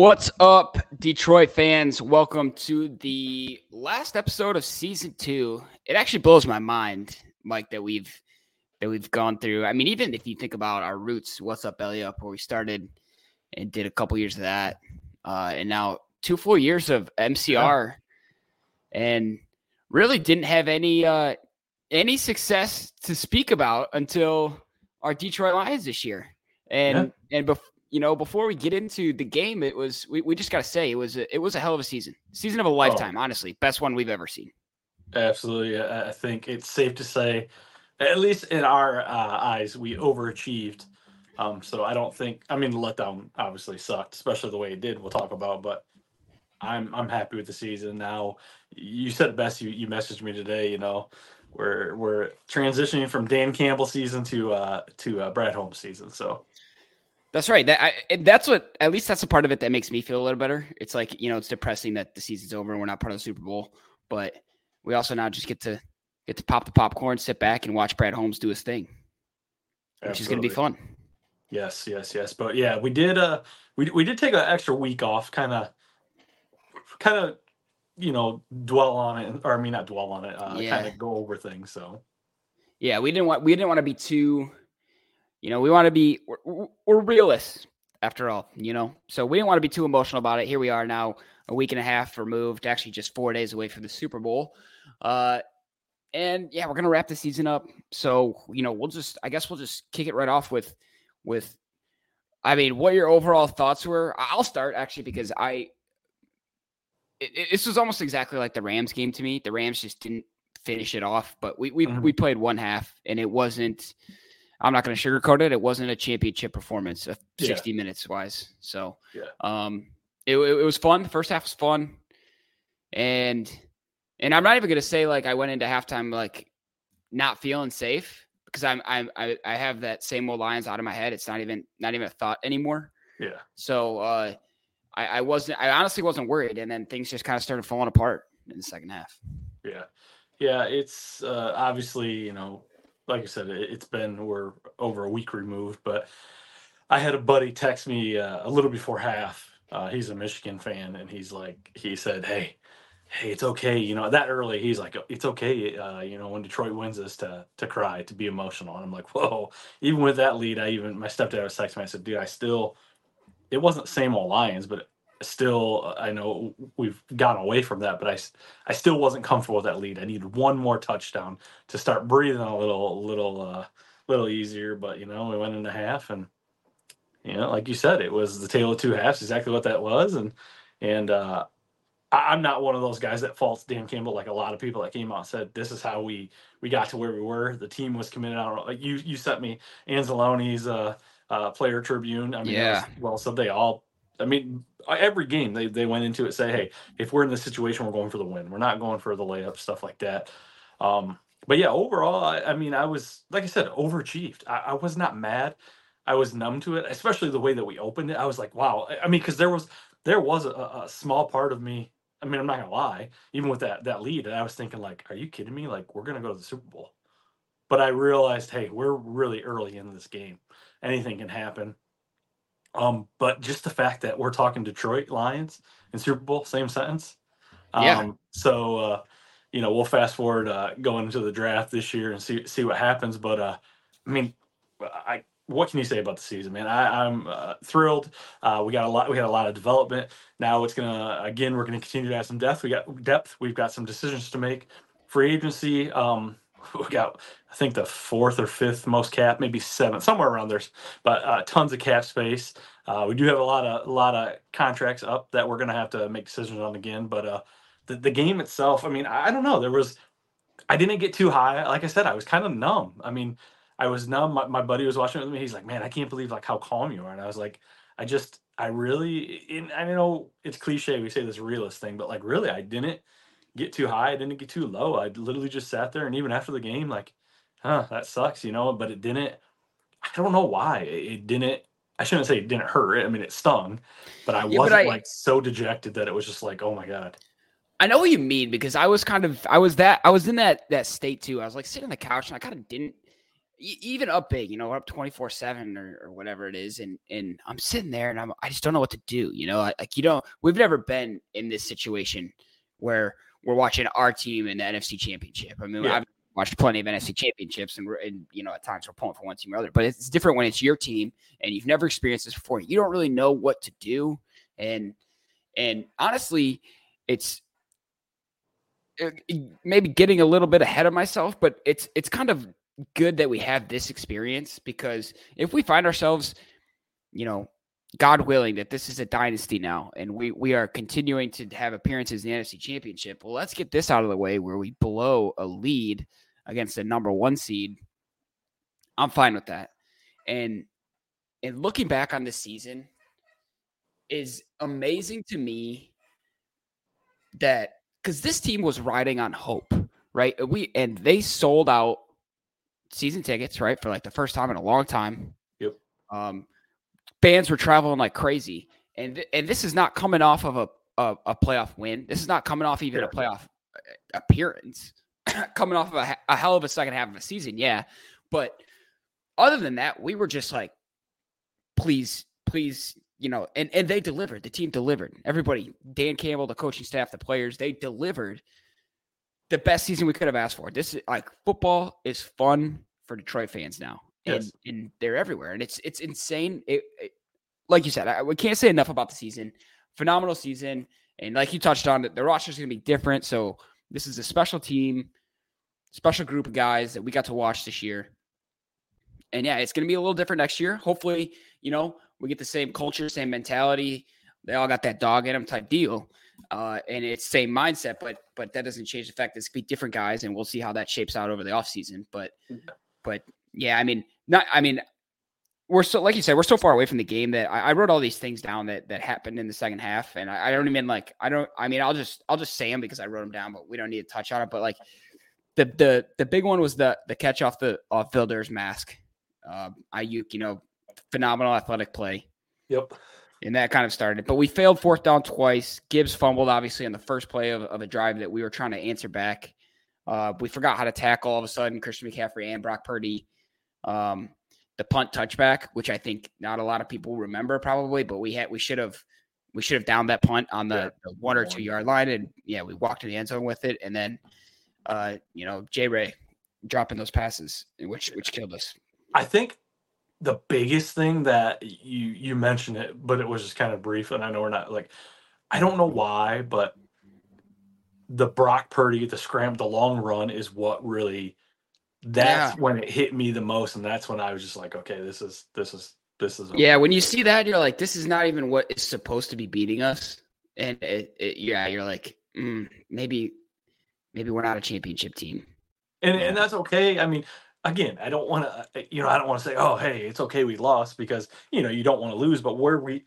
What's up, Detroit fans? Welcome to the last episode of season two. It actually blows my mind, Mike, that we've that we've gone through. I mean, even if you think about our roots, what's up, Belly Up, where we started and did a couple years of that, uh, and now two full years of MCR, and really didn't have any uh, any success to speak about until our Detroit Lions this year, and yeah. and before you know, before we get into the game, it was we, we just got to say it was a, it was a hell of a season, season of a lifetime. Oh. Honestly, best one we've ever seen. Absolutely, I think it's safe to say, at least in our uh, eyes, we overachieved. Um, so I don't think I mean the letdown obviously sucked, especially the way it did. We'll talk about, but I'm I'm happy with the season now. You said best. You you messaged me today. You know, we're we're transitioning from Dan Campbell season to uh to uh, Brad Holmes season. So that's right. That I, that's what at least that's a part of it that makes me feel a little better. It's like you know it's depressing that the season's over and we're not part of the Super Bowl, but we also now just get to get to pop the popcorn, sit back, and watch Brad Holmes do his thing, which Absolutely. is going to be fun. Yes, yes, yes. But yeah, we did. Uh, we we did take an extra week off, kind of, kind of, you know, dwell on it, or I mean, not dwell on it. Uh, yeah. Kind of go over things. So. Yeah, we didn't want we didn't want to be too you know, we want to be we're, we're, realists after all, you know. So we didn't want to be too emotional about it. Here we are now, a week and a half removed, actually just four days away from the Super Bowl. Uh, and yeah, we're gonna wrap the season up. So you know, we'll just I guess we'll just kick it right off with with. I mean, what your overall thoughts were? I'll start actually because I. It, it, this was almost exactly like the Rams game to me. The Rams just didn't finish it off, but we we mm-hmm. we played one half and it wasn't I'm not going to sugarcoat it. It wasn't a championship performance, uh, 60 yeah. minutes wise. So, yeah. um, it, it, was fun. The first half was fun, and and I'm not even going to say like I went into halftime like not feeling safe because I'm I'm I, I have that same old lines out of my head. It's not even not even a thought anymore. Yeah. So uh, I, I wasn't. I honestly wasn't worried, and then things just kind of started falling apart in the second half. Yeah. Yeah, it's uh, obviously you know like I said, it's been we're over a week removed, but I had a buddy text me uh, a little before half, Uh, he's a Michigan fan, and he's like, he said, "Hey, hey, it's okay." You know, that early, he's like, "It's okay." Uh, you know, when Detroit wins this, to to cry, to be emotional. And I'm like, "Whoa!" Even with that lead, I even my stepdad was texting me. I said, "Dude, I still." It wasn't same old Lions, but still, I know we've gotten away from that, but I, I still wasn't comfortable with that lead. I needed one more touchdown to start breathing a little, little, uh, little easier. But you know, we went into half, and you know, like you said, it was the tale of two halves. Exactly what that was, and and uh, I, am not one of those guys that faults Dan Campbell like a lot of people that came out and said this is how we we got to where we were. The team was committed. I don't know. Like you you sent me Anzalone's uh, uh, player tribune. I mean, yeah. Was, well, so they all. I mean, every game they, they went into it say, hey, if we're in this situation, we're going for the win. We're not going for the layup, stuff like that. Um, but yeah, overall, I, I, mean, I was like I said, overachieved. I, I, was not mad. I was numb to it, especially the way that we opened it. I was like, wow. I mean, because there was there was a, a, small part of me. I mean, I'm not gonna lie. Even with that that lead, I was thinking like, are you kidding me? Like, we're gonna go to the Super Bowl. But I realized, hey, we're really early in this game. Anything can happen. Um, but just the fact that we're talking Detroit Lions and Super Bowl, same sentence. Um, yeah. So, uh, you know, we'll fast forward uh, going into the draft this year and see see what happens. But uh, I mean, I what can you say about the season, man? I, am uh, thrilled. Uh, we got a lot. We had a lot of development. Now it's gonna again. We're gonna continue to have some depth. We got depth. We've got some decisions to make. Free agency. Um, we got I think the fourth or fifth most cap, maybe seventh, somewhere around there. But uh, tons of cap space. Uh, we do have a lot of a lot of contracts up that we're going to have to make decisions on again. But uh, the the game itself, I mean, I, don't know. There was I didn't get too high. Like I said, I was kind of numb. I mean, I was numb. My, my buddy was watching it with me. He's like, "Man, I can't believe like how calm you are." And I was like, "I just, I really, I know it's cliche. We say this realist thing, but like, really, I didn't." Get too high. I didn't get too low. I literally just sat there and even after the game, like, huh, that sucks, you know, but it didn't, I don't know why it didn't, I shouldn't say it didn't hurt. I mean, it stung, but I yeah, wasn't but I, like so dejected that it was just like, oh my God. I know what you mean because I was kind of, I was that, I was in that, that state too. I was like sitting on the couch and I kind of didn't, even up big, you know, up 24 seven or, or, whatever it is. And, and I'm sitting there and I'm, I just don't know what to do. You know, like, you know, we've never been in this situation where we're watching our team in the NFC Championship. I mean, yeah. I've watched plenty of NFC Championships, and, we're and you know, at times we're pulling for one team or other. But it's different when it's your team and you've never experienced this before. You don't really know what to do, and and honestly, it's uh, maybe getting a little bit ahead of myself, but it's it's kind of good that we have this experience because if we find ourselves, you know, God willing, that this is a dynasty now, and we we are continuing to have appearances in the NFC Championship. Well, let's get this out of the way where we blow a lead against the number one seed. I'm fine with that. And and looking back on this season is amazing to me that because this team was riding on hope, right? We and they sold out season tickets, right, for like the first time in a long time. Yep. Um, fans were traveling like crazy. And th- and this is not coming off of a, a, a playoff win. This is not coming off even a playoff uh, appearance. coming off of a, a hell of a second half of a season, yeah. But other than that, we were just like, please, please, you know, and and they delivered. The team delivered. Everybody, Dan Campbell, the coaching staff, the players, they delivered the best season we could have asked for. This is like football is fun for Detroit fans now yes. and they're everywhere. And it's it's insane. It, it like you said, I, we can't say enough about the season. Phenomenal season, and like you touched on, the roster is going to be different. So this is a special team, special group of guys that we got to watch this year. And yeah, it's going to be a little different next year. Hopefully, you know, we get the same culture, same mentality. They all got that dog in them type deal. Uh, and it's same mindset, but but that doesn't change the fact that it's gonna be different guys, and we'll see how that shapes out over the offseason. But but yeah, I mean, not. I mean, we're so like you said, we're so far away from the game that I, I wrote all these things down that that happened in the second half, and I, I, don't even like. I don't. I mean, I'll just I'll just say them because I wrote them down, but we don't need to touch on it. But like the the the big one was the the catch off the off Vildor's mask. Uh, Aiyuk, you know, phenomenal athletic play. Yep. And that kind of started. But we failed fourth down twice. Gibbs fumbled, obviously, on the first play of, of a drive that we were trying to answer back. Uh, we forgot how to tackle all of a sudden. Christian McCaffrey and Brock Purdy um, the punt touchback, which I think not a lot of people remember probably, but we had we should have we should have downed that punt on the, yeah. the one or two yard line, and yeah, we walked to the end zone with it, and then uh, you know Jay Ray dropping those passes, which which killed us. I think the biggest thing that you you mentioned it, but it was just kind of brief, and I know we're not like I don't know why, but the Brock Purdy, the scram, the long run is what really that's yeah. when it hit me the most, and that's when I was just like, okay, this is this is this is yeah. When you see that, you're like, this is not even what is supposed to be beating us, and it, it, yeah, you're like, mm, maybe maybe we're not a championship team, and yeah. and that's okay. I mean, again, I don't want to, you know, I don't want to say, oh, hey, it's okay we lost because you know you don't want to lose, but where we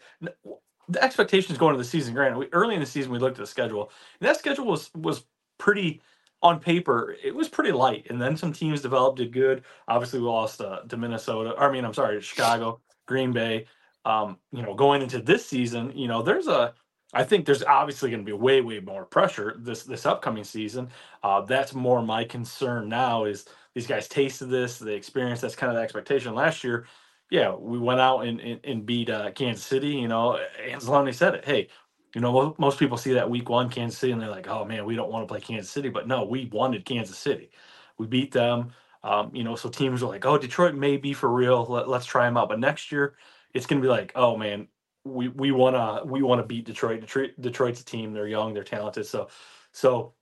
the expectations going into the season, granted, we, early in the season we looked at the schedule, and that schedule was was pretty on paper, it was pretty light. And then some teams developed it good. Obviously, we lost uh, to Minnesota. I mean, I'm sorry, Chicago, Green Bay. Um, you know, going into this season, you know, there's a I think there's obviously going to be way, way more pressure this this upcoming season. Uh, that's more my concern now. Is these guys tasted this, the experience. That's kind of the expectation. Last year, yeah, we went out and and, and beat uh, Kansas City. You know, Anzalone said it. Hey, you know, most people see that week one Kansas City and they're like, oh man, we don't want to play Kansas City. But no, we wanted Kansas City. We beat them. Um, you know, so teams are like, oh, Detroit may be for real. Let, us try them out. But next year, it's going to be like, oh man, we we want to we want to beat Detroit. Detroit. Detroit's a team. They're young. They're talented. So, so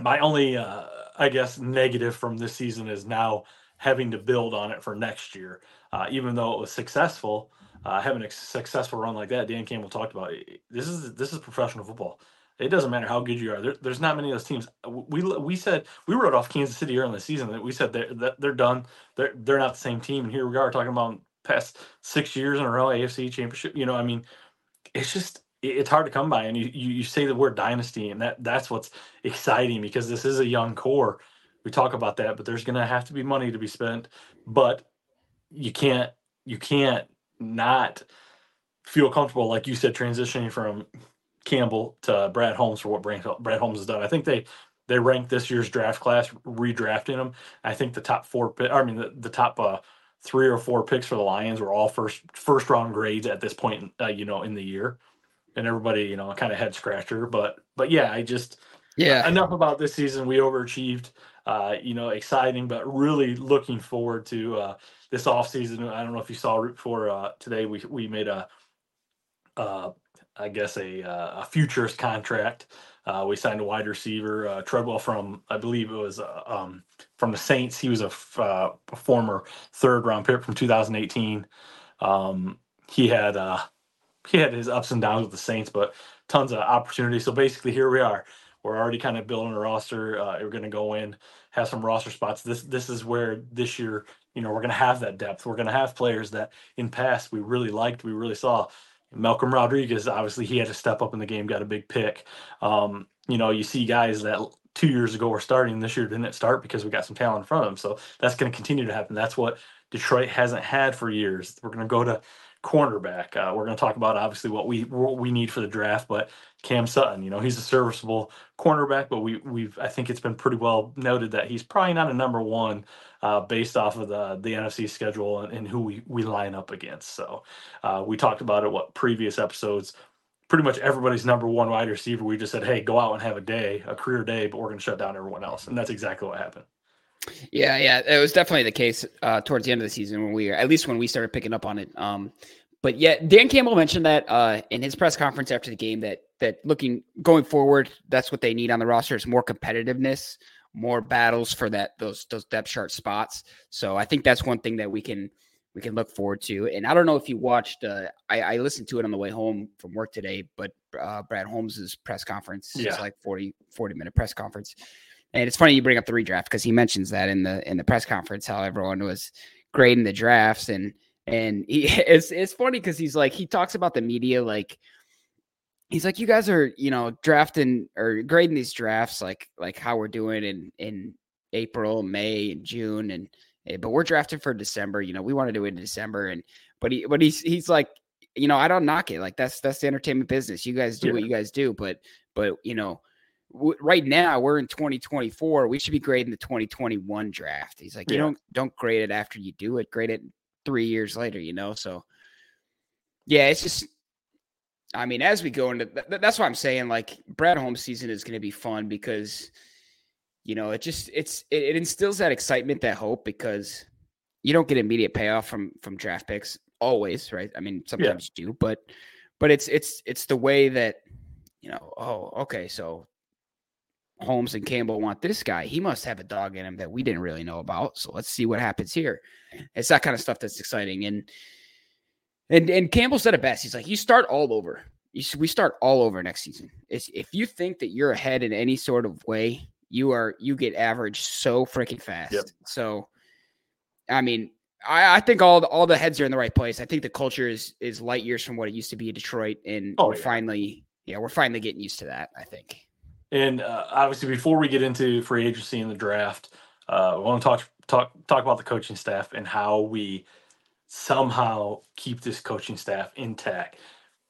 my only, uh, I guess, negative from this season is now having to build on it for next year. Uh, even though it was successful, uh, having a successful run like that, Dan Campbell talked about. This is this is professional football. It doesn't matter how good you are. There, there's not many of those teams. We we said we wrote off Kansas City early in the season. That we said they're they're done. They're they're not the same team. And here we are talking about past six years in a row AFC Championship. You know, I mean, it's just it's hard to come by. And you you, you say the word dynasty, and that that's what's exciting because this is a young core. We talk about that, but there's going to have to be money to be spent. But you can't you can't not feel comfortable, like you said, transitioning from Campbell to Brad Holmes for what Brad, Brad Holmes has done. I think they they ranked this year's draft class, redrafting them. I think the top four, I mean the, the top uh, three or four picks for the Lions were all first first round grades at this point, uh, you know, in the year, and everybody, you know, kind of head scratcher. But but yeah, I just yeah. Enough about this season. We overachieved. Uh, you know, exciting, but really looking forward to uh, this offseason. I don't know if you saw for uh, today. We we made a, uh, I guess a uh, a futures contract. Uh, we signed a wide receiver, uh, Treadwell from I believe it was um, from the Saints. He was a, former third round pick from 2018. Um, he had he had his ups and downs with the Saints, but tons of opportunity. So basically, here we are we're already kind of building a roster. We're going to go in, have some roster spots. This this is where this year, you know, we're going to have that depth. We're going to have players that in past we really liked, we really saw. Malcolm Rodriguez, obviously, he had to step up in the game, got a big pick. Um, you know, you see guys that two years ago were starting this year didn't start because we got some talent in front of them. So that's going to continue to happen. That's what Detroit hasn't had for years. We're going to go to cornerback. Uh, we're going to talk about obviously what we what we need for the draft, but Cam Sutton, you know, he's a serviceable cornerback, but we we've I think it's been pretty well noted that he's probably not a number one uh, based off of the the NFC schedule and, and who we we line up against. So uh, we talked about it what previous episodes. Pretty much everybody's number one wide receiver. We just said, hey, go out and have a day, a career day, but we're going to shut down everyone else, and that's exactly what happened. Yeah, yeah, it was definitely the case uh, towards the end of the season when we, at least when we started picking up on it. Um, but yeah, Dan Campbell mentioned that uh, in his press conference after the game that that looking going forward, that's what they need on the roster is more competitiveness, more battles for that those those depth chart spots. So I think that's one thing that we can we can look forward to. And I don't know if you watched, uh, I, I listened to it on the way home from work today, but uh, Brad Holmes's press conference, yeah. it's like 40, 40 minute press conference. And it's funny you bring up the redraft because he mentions that in the in the press conference how everyone was grading the drafts and and he it's it's funny because he's like he talks about the media like he's like you guys are you know drafting or grading these drafts like like how we're doing in in April, May, and June, and eh, but we're drafting for December. You know, we want to do it in December, and but he but he's he's like you know I don't knock it like that's that's the entertainment business. You guys do yeah. what you guys do, but but you know w- right now we're in 2024. We should be grading the 2021 draft. He's like, yeah. you don't don't grade it after you do it. Grade it three years later, you know? So yeah, it's just I mean, as we go into th- that's why I'm saying like Brad Holmes season is going to be fun because you know it just it's it, it, instills that excitement, that hope because you don't get immediate payoff from from draft picks always, right? I mean, sometimes yeah. you do, but but it's it's it's the way that you know. Oh, okay, so Holmes and Campbell want this guy. He must have a dog in him that we didn't really know about. So let's see what happens here. It's that kind of stuff that's exciting and. And and Campbell said it best. He's like, you start all over. You, we start all over next season. It's, if you think that you're ahead in any sort of way, you are you get average so freaking fast. Yep. So, I mean, I, I think all the, all the heads are in the right place. I think the culture is is light years from what it used to be in Detroit, and oh, we're yeah. finally yeah we're finally getting used to that. I think. And uh, obviously, before we get into free agency and the draft, uh, I want to talk talk talk about the coaching staff and how we somehow keep this coaching staff intact.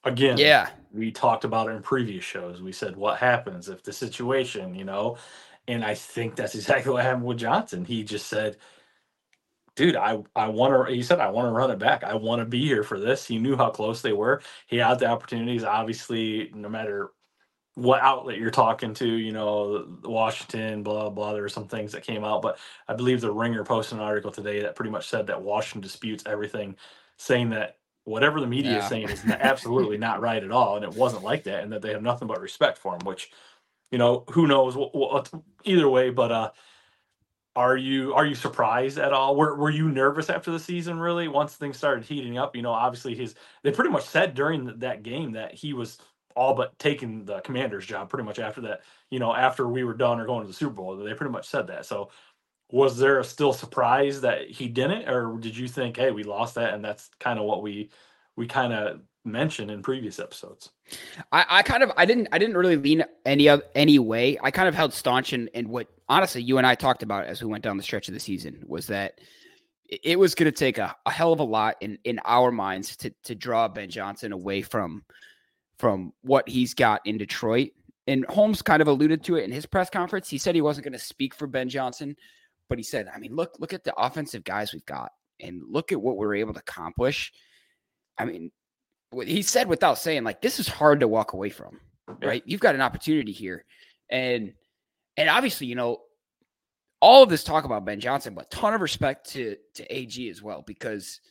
Again, yeah, we talked about it in previous shows. We said what happens if the situation, you know, and I think that's exactly what happened with Johnson. He just said, "Dude, I I want to." He said, "I want to run it back. I want to be here for this." He knew how close they were. He had the opportunities. Obviously, no matter what outlet you're talking to, you know, Washington, blah, blah. There were some things that came out, but I believe the Ringer posted an article today that pretty much said that Washington disputes everything, saying that whatever the media yeah. is saying is absolutely not right at all. And it wasn't like that, and that they have nothing but respect for him, which, you know, who knows what, what, either way, but, uh, are you are you surprised at all? Were were you nervous after the season? Really, once things started heating up, you know, obviously his they pretty much said during that game that he was all but taking the commander's job pretty much after that, you know, after we were done or going to the Super Bowl. They pretty much said that. So was there a still surprise that he didn't, or did you think, hey, we lost that and that's kind of what we we kind of mentioned in previous episodes? I, I kind of I didn't I didn't really lean any of any way. I kind of held staunch in, in what honestly you and I talked about as we went down the stretch of the season was that it was going to take a, a hell of a lot in in our minds to to draw Ben Johnson away from from what he's got in Detroit. And Holmes kind of alluded to it in his press conference. He said he wasn't going to speak for Ben Johnson, but he said, I mean, look, look at the offensive guys we've got and look at what we're able to accomplish. I mean, he said without saying, like, this is hard to walk away from, right? You've got an opportunity here. And and obviously, you know, all of this talk about Ben Johnson, but ton of respect to to AG as well, because –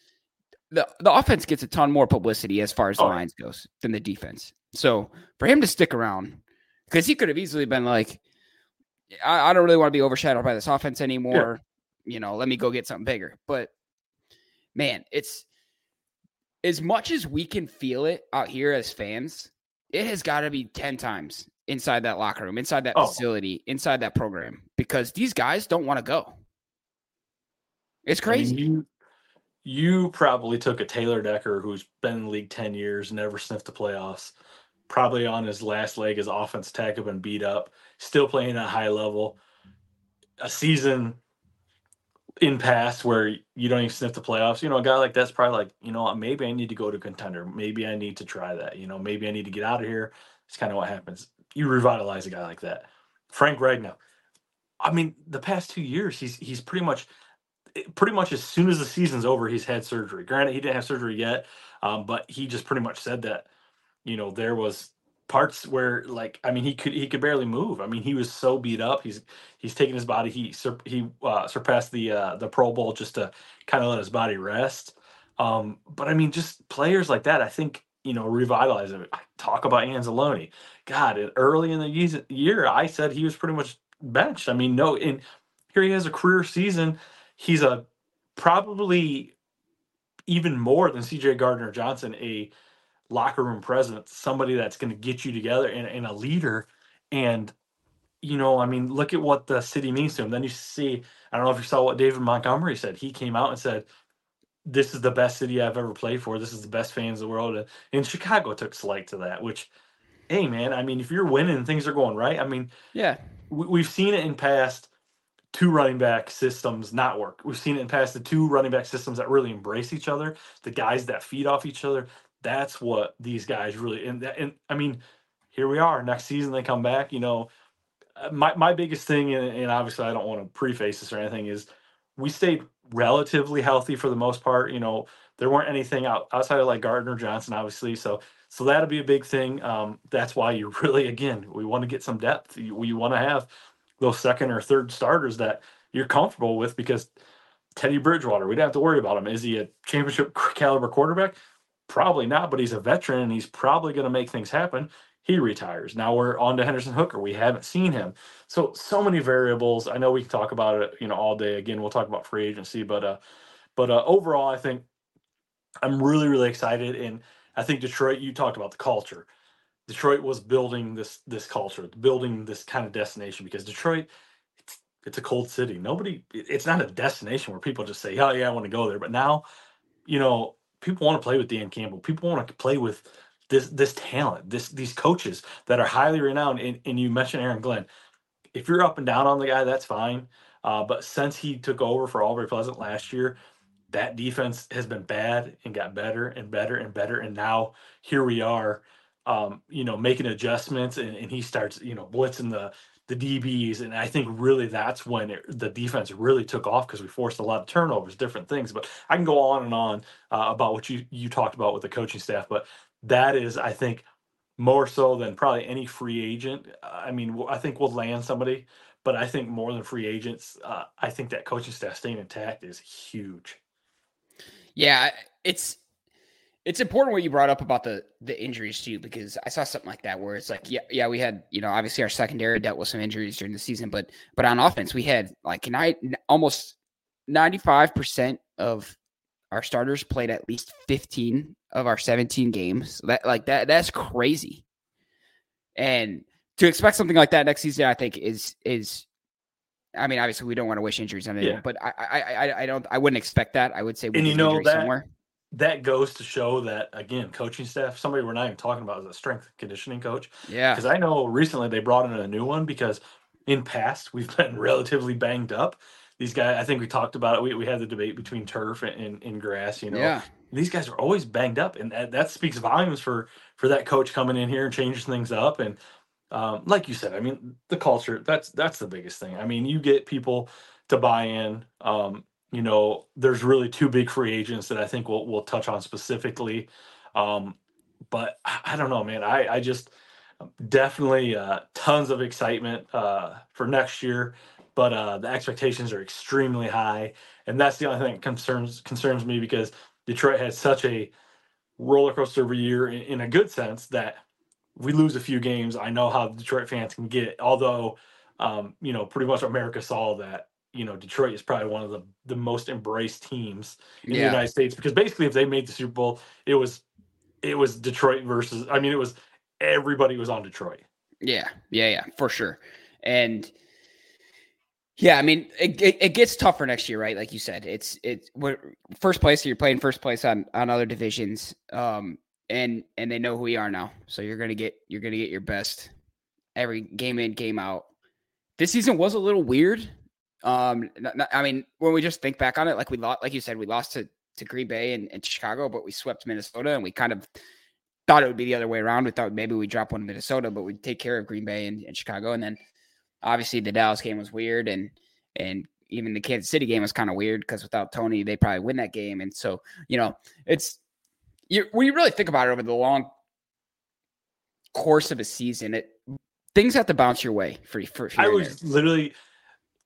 the the offense gets a ton more publicity as far as the oh. lines goes than the defense. So for him to stick around, because he could have easily been like, I, I, don't really want to be overshadowed by this offense anymore. Yeah. You know, let me go get something bigger. But man, it's as much as we can feel it out here as fans, it has got to be 10 times inside that locker room, inside that oh. facility, inside that program, because these guys don't want to go. It's crazy. I mean, you, you probably took a Taylor Decker who's been in the league 10 years, never sniffed the playoffs, probably on his last leg, his offense tackle been beat up, still playing at a high level. A season in past where you don't even sniff the playoffs, you know, a guy like that's probably like, you know, maybe I need to go to contender. Maybe I need to try that. You know, maybe I need to get out of here. It's kind of what happens. You revitalize a guy like that. Frank Ragnow. I mean, the past two years, he's he's pretty much pretty much as soon as the season's over, he's had surgery. Granted, he didn't have surgery yet, um, but he just pretty much said that, you know, there was parts where like I mean he could he could barely move. I mean he was so beat up. He's he's taking his body. He sur- he uh, surpassed the uh, the Pro Bowl just to kind of let his body rest. Um, but I mean just players like that, I think you know revitalize it. talk about Anzalone. God, early in the year, I said he was pretty much benched. I mean no, and here he has a career season he's a probably even more than CJ Gardner Johnson, a locker room presence, somebody that's going to get you together and, and, a leader. And, you know, I mean, look at what the city means to him. Then you see, I don't know if you saw what David Montgomery said. He came out and said, This is the best city I've ever played for. This is the best fans in the world. And Chicago took slight to that, which, hey, man, I mean, if you're winning, things are going right. I mean, yeah, we, we've seen it in past two running back systems not work. We've seen it in past the two running back systems that really embrace each other, the guys that feed off each other. That's what these guys really and and I mean, here we are. Next season they come back. You know, uh, my my biggest thing, and, and obviously I don't want to preface this or anything, is we stayed relatively healthy for the most part. You know, there weren't anything out, outside of like Gardner Johnson, obviously. So So that'll be a big thing. Um, that's why you really, again, we want to get some depth. You, we want to have those second or third starters that you're comfortable with because Teddy Bridgewater, we don't have to worry about him. Is he a championship caliber quarterback? Probably not, but he's a veteran and he's probably going to make things happen. He retires. Now we're on to Hendon Hooker. We haven't seen him. So so many variables. I know we can talk about it, you know, all day. Again, we'll talk about free agency, but uh but uh overall I think I'm really really excited and I think Detroit you talked about the culture. Detroit was building this this culture, building this kind of destination because Detroit it's, it's a cold city. Nobody it's not a destination where people just say, "Oh yeah, I want to go there." But now, you know, people want to play with Dan Campbell. People want to play with this this talent, this these coaches that are highly renowned. And, and you mentioned Aaron Glenn. If you're up and down on the guy, that's fine. Uh, but since he took over for Aubrey Pleasant last year, that defense has been bad and got better and better and better. And now here we are, um, you know, making adjustments and, and he starts, you know, blitzing the the DBs. And I think really that's when it, the defense really took off because we forced a lot of turnovers, different things. But I can go on and on uh, about what you you talked about with the coaching staff. But that is, I think, more so than probably any free agent. I mean, I think we'll land somebody, but I think more than free agents, uh, I think that coaching staff staying intact is huge. Yeah, it's it's important what you brought up about the the injuries too, because I saw something like that where it's like, yeah, yeah, we had you know obviously our secondary dealt with some injuries during the season, but but on offense we had like I almost ninety five percent of our starters played at least 15 of our 17 games. That like that that's crazy. And to expect something like that next season, I think is is I mean, obviously we don't want to wish injuries on anyone, yeah. but I, I I I don't I wouldn't expect that. I would say and you know that somewhere. That goes to show that again, coaching staff, somebody we're not even talking about is a strength conditioning coach. Yeah. Because I know recently they brought in a new one because in past we've been relatively banged up these guys, I think we talked about it. We, we had the debate between turf and, and, grass, you know. Yeah. These guys are always banged up, and that, that speaks volumes for for that coach coming in here and changing things up. And um, like you said, I mean, the culture that's that's the biggest thing. I mean, you get people to buy in. Um, you know, there's really two big free agents that I think we'll we'll touch on specifically. Um, but I don't know, man. I I just definitely uh, tons of excitement uh, for next year but uh, the expectations are extremely high, and that's the only thing that concerns concerns me because Detroit has such a roller coaster every year in, in a good sense that we lose a few games. I know how Detroit fans can get, although um, you know pretty much America saw that you know Detroit is probably one of the the most embraced teams in yeah. the United States because basically if they made the Super Bowl, it was it was Detroit versus I mean it was everybody was on Detroit. Yeah, yeah, yeah, for sure. And yeah, I mean, it, it, it, gets tougher next year, right? Like you said, it's it's first place. So you're playing first place on on other divisions, um, and and they know who we are now. So you're gonna get you're gonna get your best every game in game out. This season was a little weird. Um, not, not, I mean, when we just think back on it, like we lost, like you said, we lost to to Green Bay and, and Chicago, but we swept Minnesota, and we kind of thought it would be the other way around. We thought maybe we'd drop one in Minnesota, but we'd take care of Green Bay and, and Chicago, and then obviously the Dallas game was weird and and even the Kansas City game was kind of weird because without Toney, they probably win that game. And so, you know, it's you when you really think about it over the long course of a season, it things have to bounce your way for for. I was there. literally,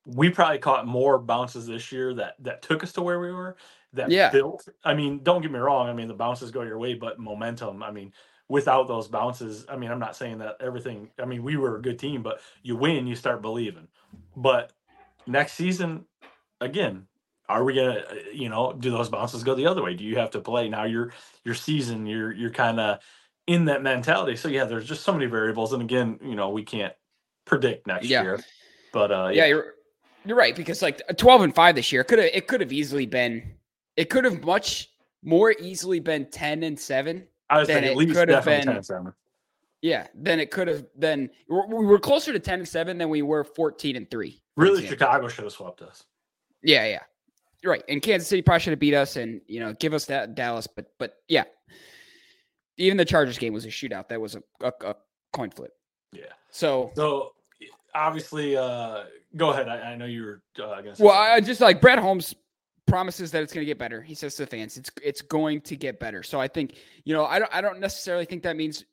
we probably caught more bounces this year that that took us to where we were. That yeah. built. I mean, don't get me wrong. I mean, the bounces go your way, but momentum. I mean, without those bounces, I mean, I'm not saying that everything, I mean, we were a good team, but you win, you start believing. But next season, again, are we gonna, you know, do those bounces go the other way? Do you have to play now? Your your season, you're you're kind of in that mentality. So yeah, there's just so many variables, and again, you know, we can't predict next yeah. year. But uh, yeah. yeah, you're you're right because like 12 and five this year could have it could have easily been it could have much more easily been 10 and seven I was thinking at least definitely been, 10 and 7. Yeah, then it could have been we were closer to 10 and 7 than we were 14 and 3. Really Chicago should have swept us. Yeah, yeah. You're right. And Kansas City probably should have beat us and you know give us that Dallas, but but yeah. Even the Chargers game was a shootout. That was a, a, a coin flip. Yeah. So so obviously uh go ahead. I, I know you were uh, Well, I just like Brad Holmes promises that it's going to get better. He says to the fans, it's it's going to get better. So I think you know I don't I don't necessarily think that means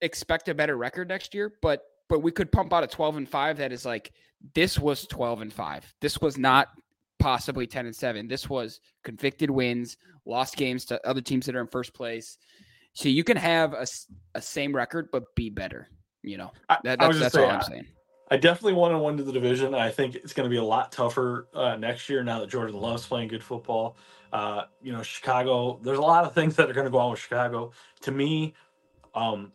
expect a better record next year, but but we could pump out a 12 and 5 that is like this was 12 and 5. This was not possibly 10 and 7. This was convicted wins, lost games to other teams that are in first place. So you can have a, a same record but be better, you know. That, that's that's all I'm saying. I definitely want to win to the division. I think it's going to be a lot tougher uh, next year now that Jordan Love's playing good football. Uh, you know, Chicago, there's a lot of things that are going to go on with Chicago. To me, um,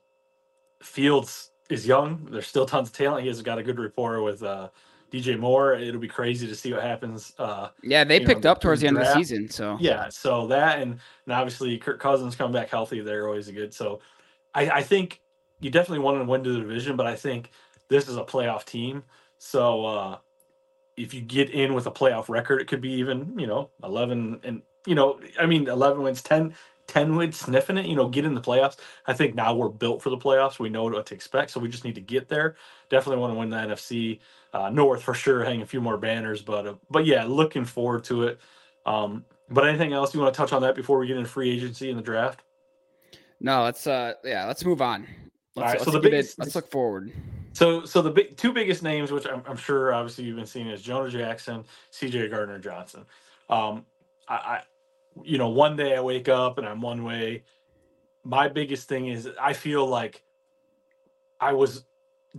Fields is young. There's still tons of talent. He has got a good rapport with uh, DJ Moore. It'll be crazy to see what happens. Uh, yeah, they picked know, up towards the end draft. of the season. So yeah, so that and, and obviously Kirk Cousins come back healthy. They're always good. So I, I think you definitely want to win to the division, but I think – this is a playoff team. So uh, if you get in with a playoff record, it could be even, you know, 11 and, you know, I mean, 11 wins, 10, 10 wins, sniffing it, you know, get in the playoffs. I think now we're built for the playoffs. We know what to expect. So we just need to get there. Definitely want to win the NFC uh, North for sure, hang a few more banners. But, uh, but yeah, looking forward to it. Um, but anything else you want to touch on that before we get into free agency and the draft? No, let's, uh, yeah, let's move on. Let's, All right. so the biggest, it, let's look forward. So, so the big, two biggest names, which I'm, I'm, sure obviously you've been seeing, is Jonah Jackson, C.J. Gardner Johnson. Um, I, I, you know, one day I wake up and I'm one way. My biggest thing is I feel like I was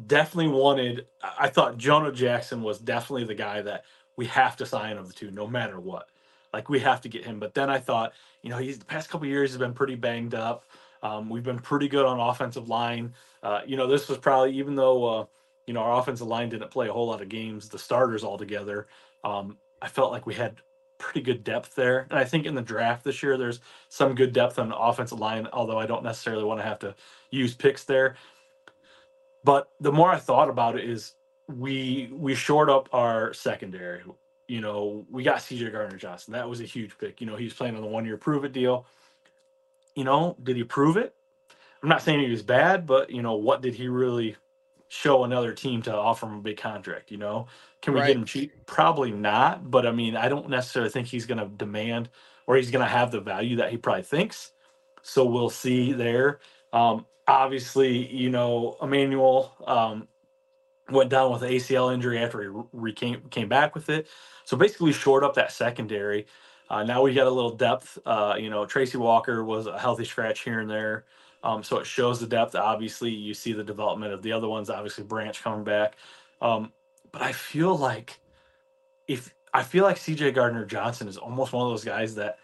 definitely wanted. I thought Jonah Jackson was definitely the guy that we have to sign of the two, no matter what. Like we have to get him. But then I thought, you know, he's the past couple years has been pretty banged up. Um, we've been pretty good on offensive line. Uh, you know, this was probably even though uh, you know our offensive line didn't play a whole lot of games, the starters all together. Um, I felt like we had pretty good depth there, and I think in the draft this year there's some good depth on the offensive line. Although I don't necessarily want to have to use picks there. But the more I thought about it, is we we shored up our secondary. You know, we got CJ Gardner Johnson. That was a huge pick. You know, he's playing on the one year prove it deal. You know, did he prove it? I'm not saying he was bad, but you know, what did he really show another team to offer him a big contract? You know, can we right. get him cheap? Probably not. But I mean, I don't necessarily think he's going to demand or he's going to have the value that he probably thinks. So we'll see there. Um, obviously, you know, Emmanuel um, went down with an ACL injury after he re- came, came back with it. So basically, we shored up that secondary. Uh, now we got a little depth. Uh, you know, Tracy Walker was a healthy scratch here and there. Um, so it shows the depth. Obviously, you see the development of the other ones. Obviously, Branch coming back. Um, but I feel like if I feel like CJ Gardner Johnson is almost one of those guys that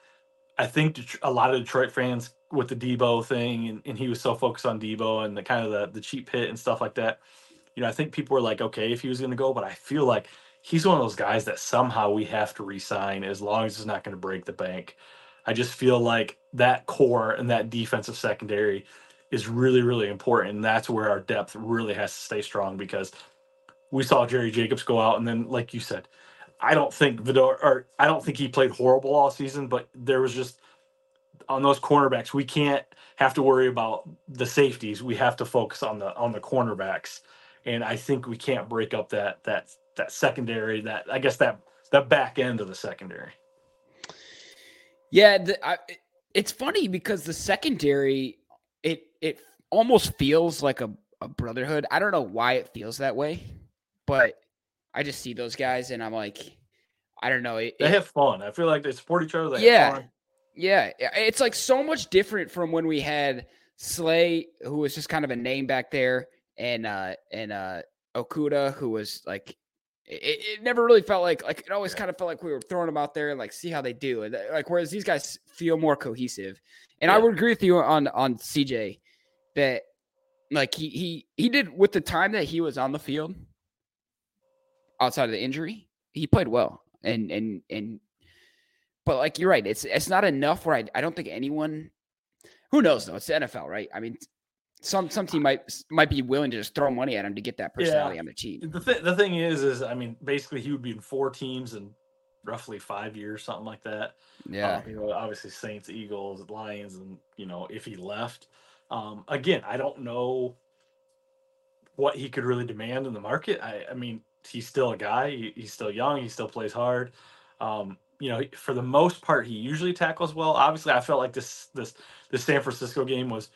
I think a lot of Detroit fans with the Debo thing, and, and he was so focused on Debo and the kind of the, the cheap hit and stuff like that. You know, I think people were like, okay, if he was going to go, but I feel like he's one of those guys that somehow we have to resign as long as it's not going to break the bank. I just feel like that core and that defensive secondary is really, really important. And that's where our depth really has to stay strong because we saw Jerry Jacobs go out and then, like you said, I don't think Vildor or I don't think he played horrible all season, but there was just on those cornerbacks, we can't have to worry about the safeties. We have to focus on the on the cornerbacks. And I think we can't break up that that that secondary, that I guess that that back end of the secondary. Yeah, the, I, it's funny because the secondary, it it almost feels like a, a brotherhood. I don't know why it feels that way, but I just see those guys and I'm like, I don't know. It, they have fun. I feel like they support each other. yeah, yeah. It's like so much different from when we had Slay, who was just kind of a name back there, and uh and uh Okudah, who was like it, it, never really felt like like it always yeah. kind of felt like we were throwing them out there and like see how they do and uh, like whereas these guys feel more cohesive and yeah. i would agree with you on on cj that like he he he did with the time that he was on the field outside of the injury he played well and and and but like you're right it's it's not enough where i, I don't think anyone who knows though it's the nfl right i mean some some team might might be willing to just throw money at him to get that personality yeah. on the team. The th- the thing is, is I mean, basically he would be in four teams in roughly five years, something like that. Yeah, you know, obviously Saints, Eagles, Lions, and you know if he left, um, again, I don't know what he could really demand in the market. I, I mean, he's still a guy. He, he's still young. He still plays hard. Um, you know, for the most part, he usually tackles well. Obviously, I felt like this this the San Francisco game was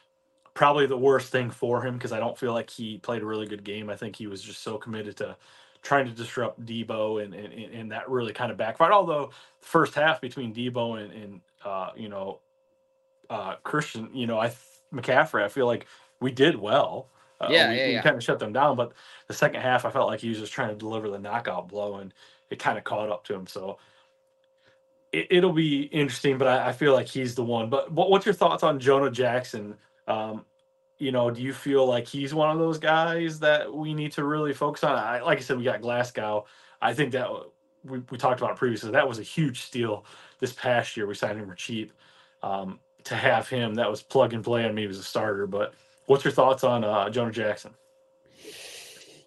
probably the worst thing for him because I don't feel like he played a really good game. I think he was just so committed to trying to disrupt Debo, and and, and that really kind of backfired. Although the first half between Debo and, and uh, you know uh, Christian, you know, I McCaffrey, I feel like we did well. Uh, yeah, we, yeah, we yeah. kind of shut them down, but the second half, I felt like he was just trying to deliver the knockout blow, and it kind of caught up to him. So it, will be interesting, but I, I, feel like he's the one. But what, what's your thoughts on Jonah Jackson? Um, you know, do you feel like he's one of those guys that we need to really focus on? I, like I said, we got Glasgow. I think that we, we talked about previously. That was a huge steal this past year. We signed him for cheap. Um, to have him, that was plug and play on me as a starter. But what's your thoughts on uh, Jonah Jackson?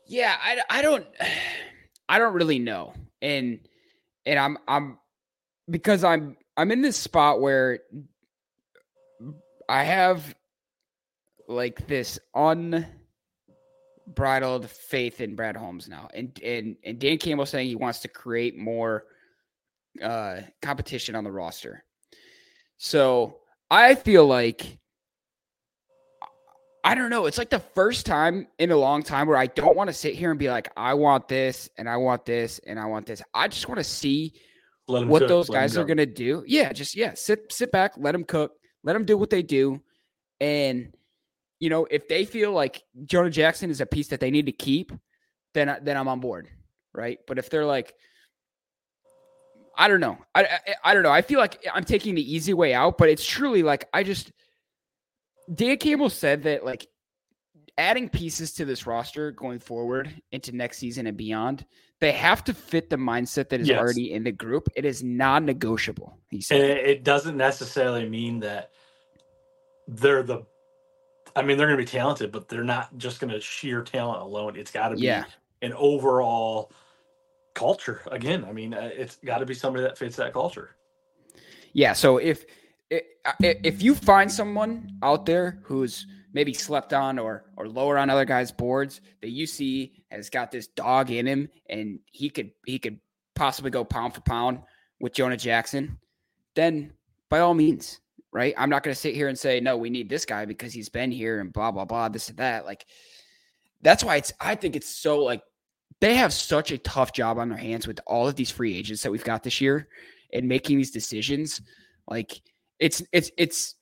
Yeah, I, I don't I don't really know, and and I'm I'm because I'm I'm in this spot where I have like this unbridled faith in Brad Holmes now. And and and Dan Campbell saying he wants to create more uh competition on the roster. So I feel like I don't know. It's like the first time in a long time where I don't want to sit here and be like, I want this and I want this and I want this. I just want to see what cook, those guys are gonna do. Yeah, just yeah, sit sit back, let them cook, let them do what they do, and you know if they feel like Jonah Jackson is a piece that they need to keep, then then I'm on board, right? But if they're like, I don't know, I, I, I don't know, I feel like I'm taking the easy way out, but it's truly like I just Dan Campbell said that like adding pieces to this roster going forward into next season and beyond, they have to fit the mindset that is yes. already in the group. It is non-negotiable. He said. And it doesn't necessarily mean that they're the. I mean, they're going to be talented, but they're not just going to sheer talent alone. It's got to be yeah. an overall culture. Again, I mean, uh, it's got to be somebody that fits that culture. Yeah. So if if you find someone out there who's maybe slept on or or lower on other guys' boards that you see has got this dog in him and he could he could possibly go pound for pound with Jonah Jackson, then by all means, right? I'm not going to sit here and say no, we need this guy because he's been here and blah blah blah this and that. Like that's why it's I think it's so like they have such a tough job on their hands with all of these free agents that we've got this year and making these decisions. Like it's it's it's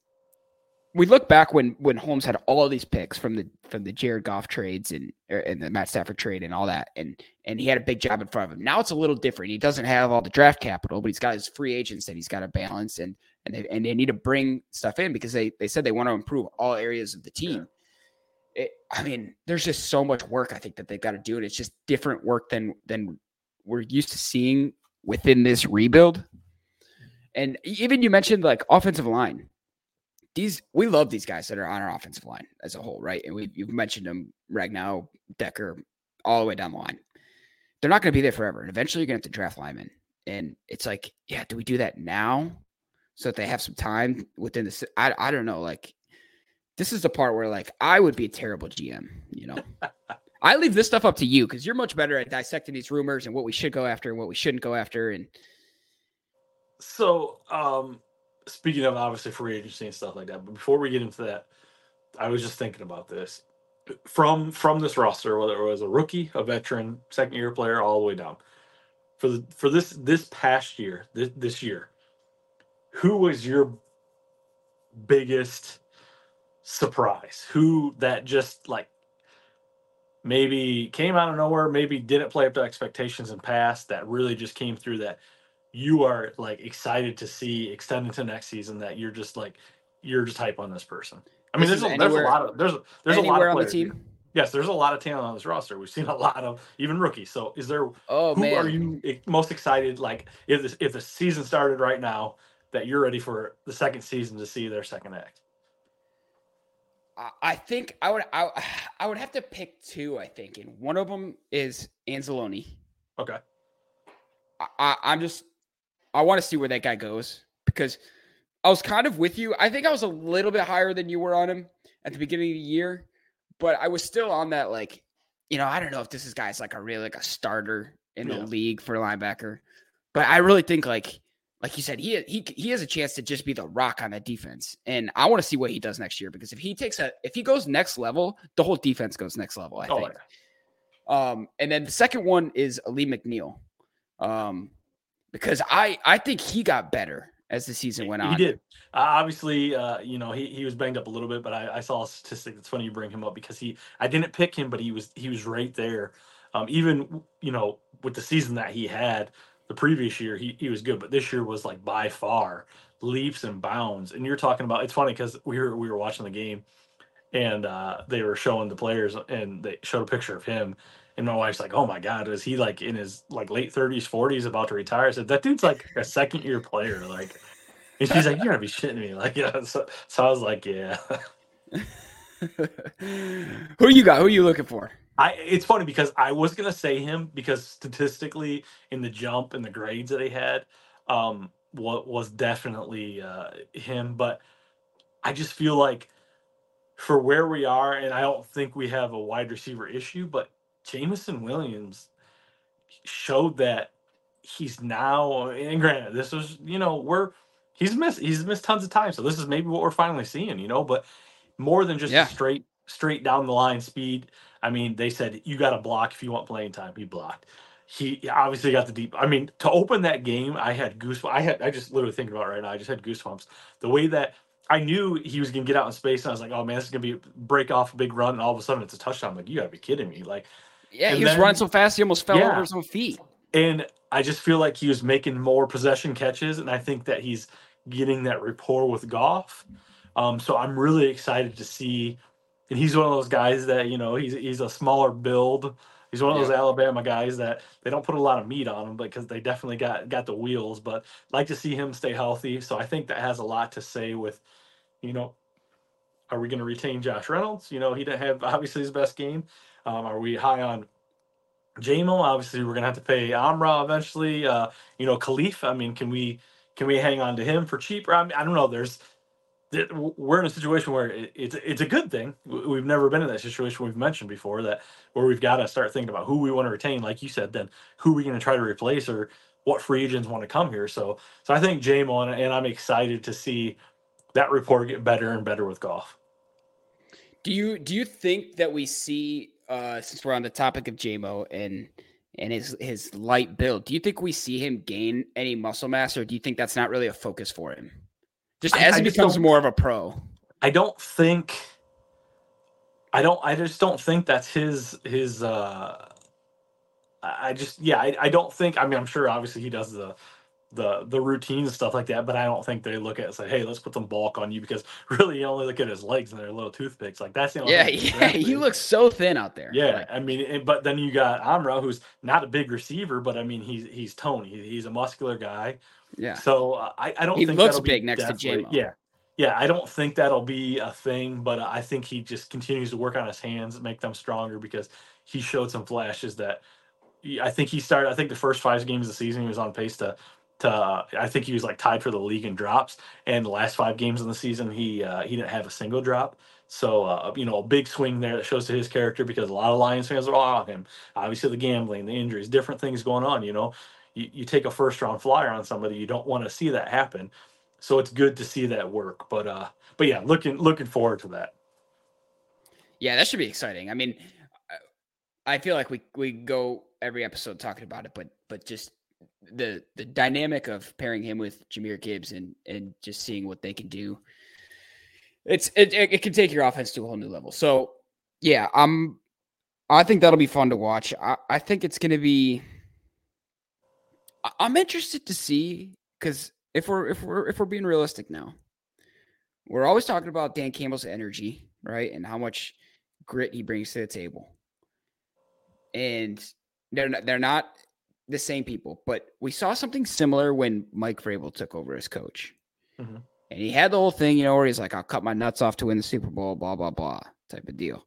we look back when when Holmes had all these picks from the from the Jared Goff trades and er, and the Matt Stafford trade and all that, and and he had a big job in front of him. Now it's a little different. He doesn't have all the draft capital, but he's got his free agents that he's got to balance, and and they, and they need to bring stuff in because they they said they want to improve all areas of the team. It, I mean, there's just so much work I think that they've got to do, and it's just different work than than we're used to seeing within this rebuild. And even you mentioned like offensive line these we love these guys that are on our offensive line as a whole, right? And we you've mentioned them, Ragnow, Decker, all the way down the line. They're not going to be there forever. And eventually you're going to have to draft linemen. And it's like, yeah, do we do that now so that they have some time within the I I don't know, like this is the part where like I would be a terrible GM, you know. I leave this stuff up to you because you're much better at dissecting these rumors and what we should go after and what we shouldn't go after. And so um speaking of obviously free agency and stuff like that, but before we get into that, I was just thinking about this from from this roster, whether it was a rookie, a veteran, second year player, all the way down for the for this this past year, this, this year, who was your biggest surprise? Who that just like maybe came out of nowhere, maybe didn't play up to expectations in past that really just came through that you are like excited to see extend into next season that you're just like you're just hype on this person. I mean, there's a, anywhere, there's a lot of there's there's a lot of players. The team? Yes, there's a lot of talent on this roster. We've seen a lot of even rookies. So, is there? Oh who man, are you eh, most excited? Like, if this, if the season started right now, that you're ready for the second season to see their second act. I think I would I, I would have to pick two. I think, and one of them is Anzalone. Okay. I, I'm just I want to see where that guy goes because I was kind of with you. I think I was a little bit higher than you were on him at the beginning of the year, but I was still on that like, you know, I don't know if this is guy's like a really like a starter in yeah. the league for linebacker, but I really think like like you said, he he he has a chance to just be the rock on that defense, and I want to see what he does next year because if he takes a if he goes next level, the whole defense goes next level. I Oh, think. Um, and then the second one is Alim McNeill, um, because I I think he got better as the season went on. He did. Uh, obviously, uh, you know, he, he was banged up a little bit, but I, I saw a statistic that's funny you bring him up because he I didn't pick him, but he was he was right there. Um, even you know with the season that he had the previous year, he, he was good, but this year was like by far leaps and bounds. And you're talking about it's funny because we were we were watching the game and uh, they were showing the players and they showed a picture of him. And my wife's like, "Oh my God, is he like in his like late thirties, forties, about to retire?" I said, "That dude's like a second year player, like." And she's like, "You gotta be shitting me!" Like, yeah. So, so I was like, "Yeah." Who you got? Who you looking for? I. It's funny because I was gonna say him because statistically, in the jump and the grades that he had, um, what was definitely uh, him. But I just feel like for where we are, and I don't think we have a wide receiver issue, but Jameson Williams showed that he's now. And granted, this was you know we're he's missed he's missed tons of time, so this is maybe what we're finally seeing, you know. But more than just Yeah. straight straight down the line speed. I mean, they said you got to block if you want playing time. He blocked. He obviously got the deep. I mean, to open that game, I had goosebumps. I had I just literally thinking about it right now. I just had goosebumps. The way that I knew he was gonna get out in space, and I was like, oh man, this is gonna be break off a big run, and all of a sudden it's a touchdown. I'm like, you gotta be kidding me! Like, Yeah, he was then- running so fast he almost fell Yeah. over his own feet. and I just feel like he was making more possession catches, and I think that he's getting that rapport with Goff. Um, so I'm really excited to see. And he's one of those guys that you know he's he's a smaller build. He's one of those Yeah. Alabama guys that they don't put a lot of meat on him because they definitely got got the wheels. But like to see him stay healthy. So I think that has a lot to say with, you know, are we going to retain Josh Reynolds? You know, he didn't have obviously his best game. Um, are we high on JMO? Obviously, we're gonna have to pay Amra eventually. Uh, you know, Kalif. I mean, can we can we hang on to him for cheaper? I, mean, I don't know. There's th- we're in a situation where it, it's it's a good thing. We've never been in that situation we've mentioned before that where we've got to start thinking about who we want to retain. Like you said, then who are we going to try to replace or what free agents want to come here. So so I think JMO and, and I'm excited to see that report get better and better with Goff. Do you do you think that we see uh since we're on the topic of JMO and and his his light build, do you think we see him gain any muscle mass or do you think that's not really a focus for him? Just as I he becomes more of a pro. I don't think I don't I just don't think that's his his uh I just yeah, I, I don't think I mean I'm sure obviously he does the the the routines and stuff like that, but I don't think they look at it and say, Hey, let's put some bulk on you because really you only look at his legs and they're little toothpicks. Like that's the only Yeah, yeah, he looks so thin out there. Yeah, Like, I mean, but then you got Amra, who's not a big receiver, but I mean, he's he's Tony. He's a muscular guy. Yeah. So uh, I, I don't He think looks that'll be big next to J-Mo. Yeah, yeah. I don't think that'll be a thing, but I think he just continues to work on his hands, make them stronger because he showed some flashes that I think he started. I think the first five games of the season he was on pace to. To, uh, I think he was like tied for the league in drops, and the last five games in the season he uh, he didn't have a single drop. So uh, you know, a big swing there that shows to his character because a lot of Lions fans are all on him. Obviously, the gambling, the injuries, different things going on. You know, you, you take a first round flyer on somebody, you don't want to see that happen. So it's good to see that work. But uh, but yeah, looking looking forward to that. Yeah, that should be exciting. I mean, I feel like we we go every episode talking about it, but but just the the dynamic of pairing him with Jahmyr Gibbs and and just seeing what they can do. It's it it, can take your offense to a whole new level. So yeah, I'm I think that'll be fun to watch. I, I think it's gonna be I'm interested to see because if we're if we're if we're being realistic now, we're always talking about Dan Campbell's energy, right? And how much grit he brings to the table. And they're not, they're not the same people, but we saw something similar when Mike Vrabel took over as coach. Mhm. And he had the whole thing, you know, where he's like, I'll cut my nuts off to win the Super Bowl, blah, blah, blah, type of deal.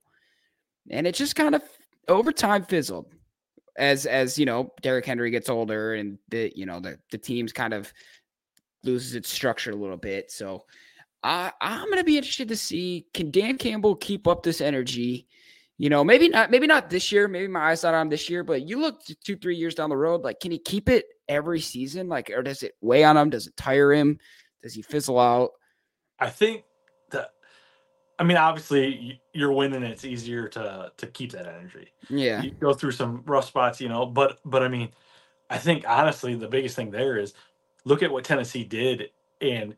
And it just kind of over time fizzled as as you know, Derrick Henry gets older and the you know the the team's kind of loses its structure a little bit. So I I'm gonna be interested to see can Dan Campbell keep up this energy You know, maybe not, maybe not this year. Maybe my eyes not on this year, but you look two, three years down the road. Like, can he keep it every season? Like, or does it weigh on him? Does it tire him? Does he fizzle out? I think. I mean, obviously, you're winning. It's easier to to keep that energy. Yeah, You go through some rough spots, you know. But but I mean, I think honestly, the biggest thing there is look at what Tennessee did, and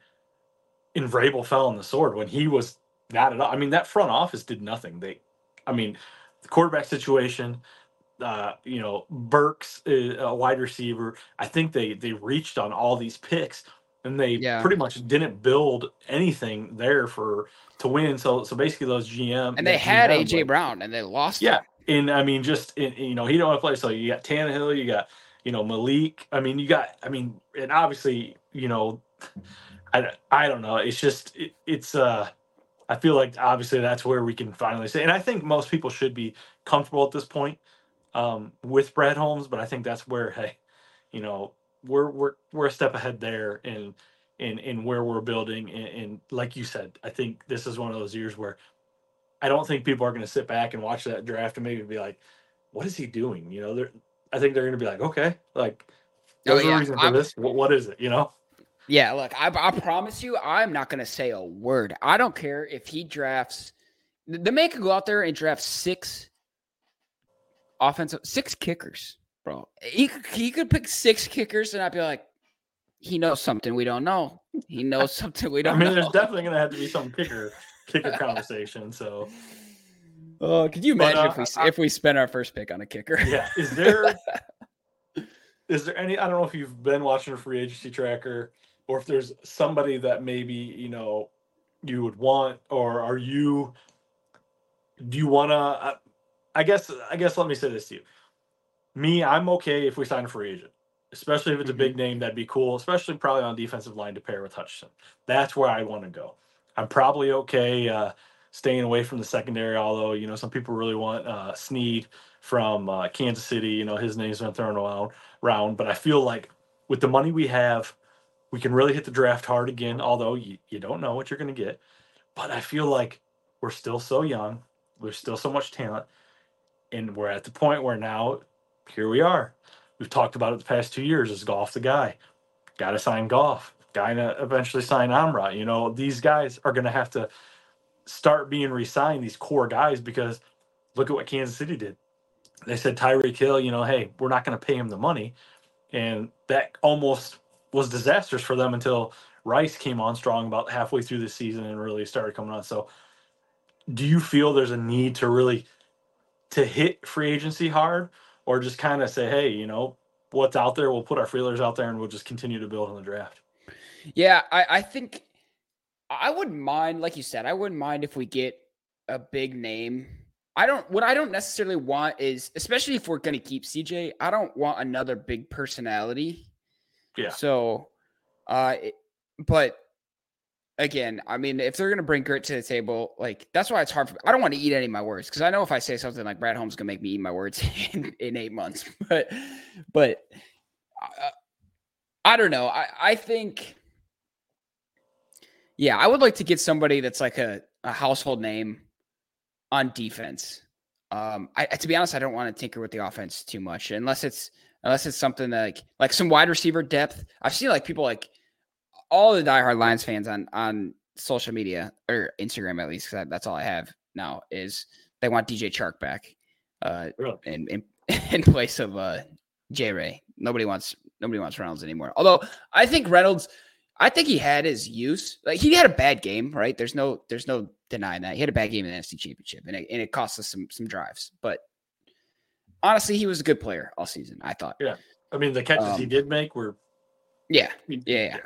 and Vrabel fell on the sword when he was not at all. I mean, that front office did nothing. They, I mean, the quarterback situation. Uh, you know, Burks, uh, a wide receiver. I think they they reached on all these picks, and they Yeah. pretty much didn't build anything there for to win. So so basically, those GM and they had GM, AJ like- Brown, and they lost. yeah, him. and I mean, just in, you know, he don't want to play. So you got Tannehill, you got you know Malik. I mean, you got I mean, and obviously, you know, I I don't know. It's just it, it's uh, I feel like obviously that's where we can finally say, and I think most people should be comfortable at this point um, with Brad Holmes, but I think that's where hey, you know, we're we're we're a step ahead there in in in where we're building, and, and like you said, I think this is one of those years where I don't think people are going to sit back and watch that draft and maybe be like, "What is he doing?" You know, they're. I think they're going to be like, "Okay, like, Oh, there's yeah, a reason for I'm- this. What, what is it?" You know? Yeah, look, I, I promise you, I'm not going to say a word. I don't care if he drafts. The the man could go out there and draft six offensive, six kickers, bro. He could, he could pick six kickers, and I'd be like, he knows something we don't know. He knows something we don't I mean, know. there's definitely going to have to be some kicker kicker conversation. So, Oh, could you But, imagine uh, if we I- if we spent our first pick on a kicker? yeah, is there is there any? I don't know if you've been watching a free agency tracker or if there's somebody that maybe you know you would want, or are you? Do you want to? I guess. I guess. Let me say this to you. Me, I'm okay if we sign a free agent, especially if it's a big name. That'd be cool, especially probably on defensive line to pair with Hutchinson. That's where I want to go. I'm probably okay uh, staying away from the secondary, although you know some people really want uh, Sneed from uh, Kansas City. You know his name's been thrown around, around, but I feel like with the money we have, we can really hit the draft hard again. Although you, you don't know what you're going to get, but I feel like we're still so young. There's still so much talent, and we're at the point where now here we are. We've talked about it the past two years. Is Goff the guy? Got to sign Goff. Guy to eventually sign Amra. You know these guys are going to have to start being re-signed. These core guys because look at what Kansas City did. They said Tyreek Hill. You know, hey, we're not going to pay him the money, and that almost was disastrous for them until Rice came on strong about halfway through the season and really started coming on. So, do you feel there's a need to really to hit free agency hard, or just kind of say, hey, you know, what's out there? We'll put our feelers out there and we'll just continue to build on the draft. Yeah, I, I think I wouldn't mind, like you said, I wouldn't mind if we get a big name. I don't what I don't necessarily want is especially if we're gonna keep CJ, I don't want another big personality. Yeah. So uh it- but again, I mean, if they're gonna bring grit to the table, like that's why it's hard for I don't want to eat any of my words because I know if I say something like Brad Holmes gonna make me eat my words in, in eight months. But but uh, I don't know. I, I think yeah, I would like to get somebody that's like a, a household name on defense. Um, I to be honest, I don't want to tinker with the offense too much unless it's unless it's something that like like some wide receiver depth. I've seen like people like all the diehard Lions fans on on social media or Instagram at least because that's all I have now is they want DJ Chark back uh, Really? in in in place of uh, J Ray. Nobody wants nobody wants Reynolds anymore. Although I think Reynolds, I think he had his use. Like he had a bad game, right? There's no there's no denying that he had a bad game in the NFC Championship, and it, and it cost us some some drives. But honestly, he was a good player all season. I thought. Yeah, I mean, the catches he Um, did make were Yeah, yeah, yeah.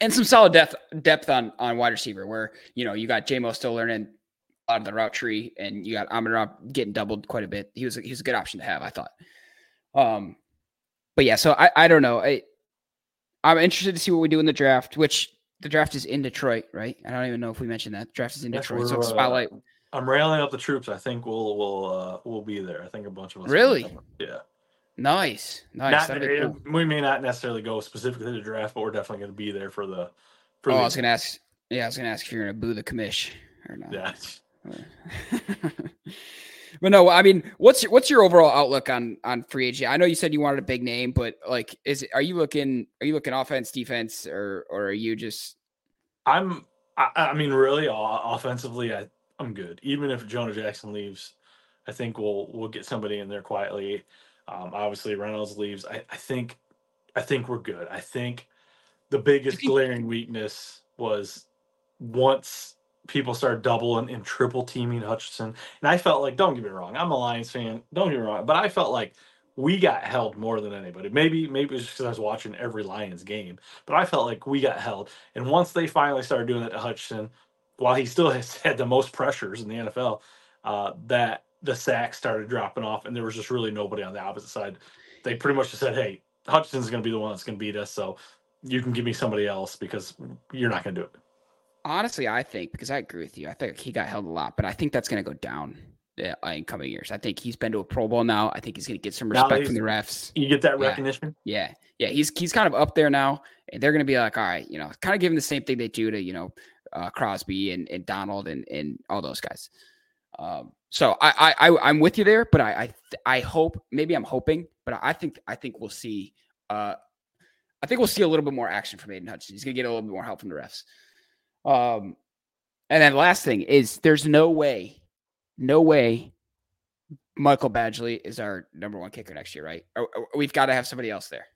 And some solid depth depth on on wide receiver where you know you got JMO still learning out of the route tree and you got Amon getting doubled quite a bit. He was a, he was a good option to have, I thought. Um, but yeah, so I I don't know. I I'm interested to see what we do in the draft, which the draft is in Detroit, right? I don't even know if we mentioned that. The draft is in Yes, Detroit. So uh, spotlight. I'm railing up the troops. I think we'll we'll uh, we'll be there. I think a bunch of us. Really? Yeah. Nice, nice. Not, cool. We may not necessarily go specifically to the draft, but we're definitely going to be there for the. For Oh, the, I was gonna ask. Yeah, I was gonna ask if you're gonna boo the commish or not. Yeah. but no, I mean, what's your, what's your overall outlook on on free agent? I know you said you wanted a big name, but like, is it, are you looking are you looking offense, defense, or or are you just? I'm. I, I mean, really, offensively, I I'm good. Even if Jonah Jackson leaves, I think we'll we'll get somebody in there quietly. Um, obviously, Reynolds leaves. I, I think I think we're good. I think the biggest glaring weakness was once people started doubling and triple teaming Hutchinson. And I felt like, don't get me wrong, I'm a Lions fan. Don't get me wrong, but I felt like we got held more than anybody. Maybe maybe it was because I was watching every Lions game, but I felt like we got held. And once they finally started doing that to Hutchinson, while he still has had the most pressures in the NFL, uh, that the sacks started dropping off, and there was just really nobody on the opposite side. They pretty much just said, "Hey, Hutchinson's going to be the one that's going to beat us, so you can give me somebody else because you're not going to do it." honestly, I think because I agree with you, I think he got held a lot, but I think that's going to go down in coming years. I think he's been to a Pro Bowl now. I think he's going to get some respect from the refs. You get that recognition. Yeah, yeah. He's he's kind of up there now, and they're going to be like, all right, you know, kind of giving the same thing they do to you know uh, Crosby and, and Donald and and all those guys. Um, so I I I'm with you there, but I I I hope maybe I'm hoping, but I think I think we'll see. Uh, I think we'll see a little bit more action from Aidan Hutchinson. He's going to get a little bit more help from the refs. Um, and then the last thing is there's no way, no way Michael Badgley is our number one kicker next year, right? We've got to have somebody else there.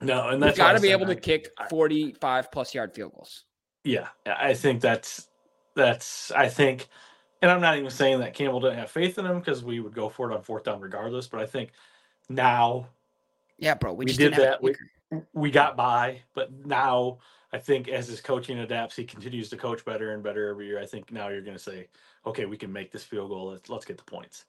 No, and that's got to be able to kick 45 plus yard field goals. Yeah, I think that's that's I think, and I'm not even saying that Campbell didn't have faith in him because we would go for it on fourth down regardless. But I think now, yeah, bro, we, we did that. We, we got by, but now I think as his coaching adapts, he continues to coach better and better every year. I think now you're going to say, okay, we can make this field goal. Let's let's get the points.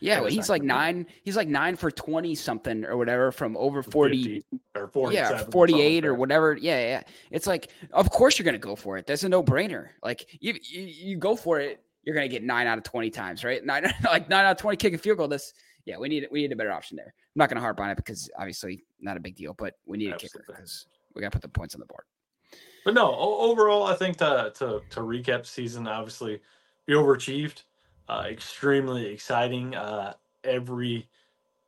Yeah, well, he's like nine. He's like nine for twenty something or whatever from over forty or forty. Yeah, forty eight or whatever. Yeah, yeah. It's like, of course you're gonna go for it. That's a no brainer. Like you, you, you go for it. You're gonna get nine out of twenty times, right? Nine, like nine out of twenty kick a field goal. This, yeah, we need we need a better option there. I'm not gonna harp on it because obviously not a big deal, but we need Absolutely. a kicker because we gotta put the points on the board. But no, overall, I think to to to recap season, obviously, we overachieved. Uh, extremely exciting. Uh, every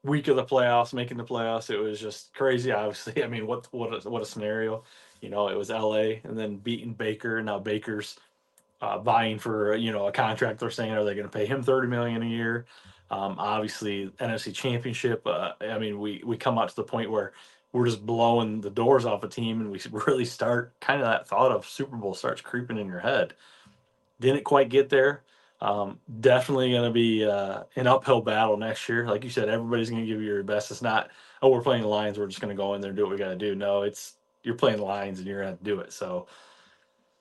week of the playoffs, making the playoffs, it was just crazy. Obviously, I mean, what what a, what a scenario. You know, it was L.A. and then beating Baker. Now Baker's uh, vying for you know a contract. They're saying, are they going to pay him thirty million a year? Um, obviously, NFC Championship. Uh, I mean, we we come out to the point where we're just blowing the doors off a team and we really start kind of that thought of Super Bowl starts creeping in your head. Didn't quite get there. Um, definitely going to be uh, an uphill battle next year. Like you said, everybody's going to give you your best. It's not, oh, we're playing the Lions. We're just going to go in there and do what we got to do. No, it's you're playing the Lions and you're going to do it. So,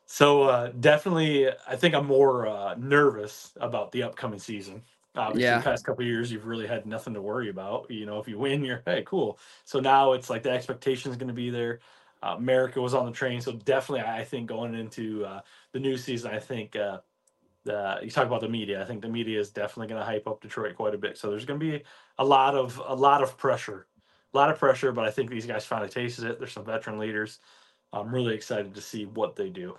so uh, definitely, I think I'm more uh, nervous about the upcoming season. Obviously, yeah. the past couple years, you've really had nothing to worry about. You know, if you win, you're hey, cool. So now it's like the expectation is going to be there. Uh, America was on the train, so definitely, I think going into uh, the new season, I think uh, the you talk about the media. I think the media is definitely going to hype up Detroit quite a bit. So there's going to be a lot of a lot of pressure, a lot of pressure. But I think these guys finally tasted it. There's some veteran leaders. I'm really excited to see what they do.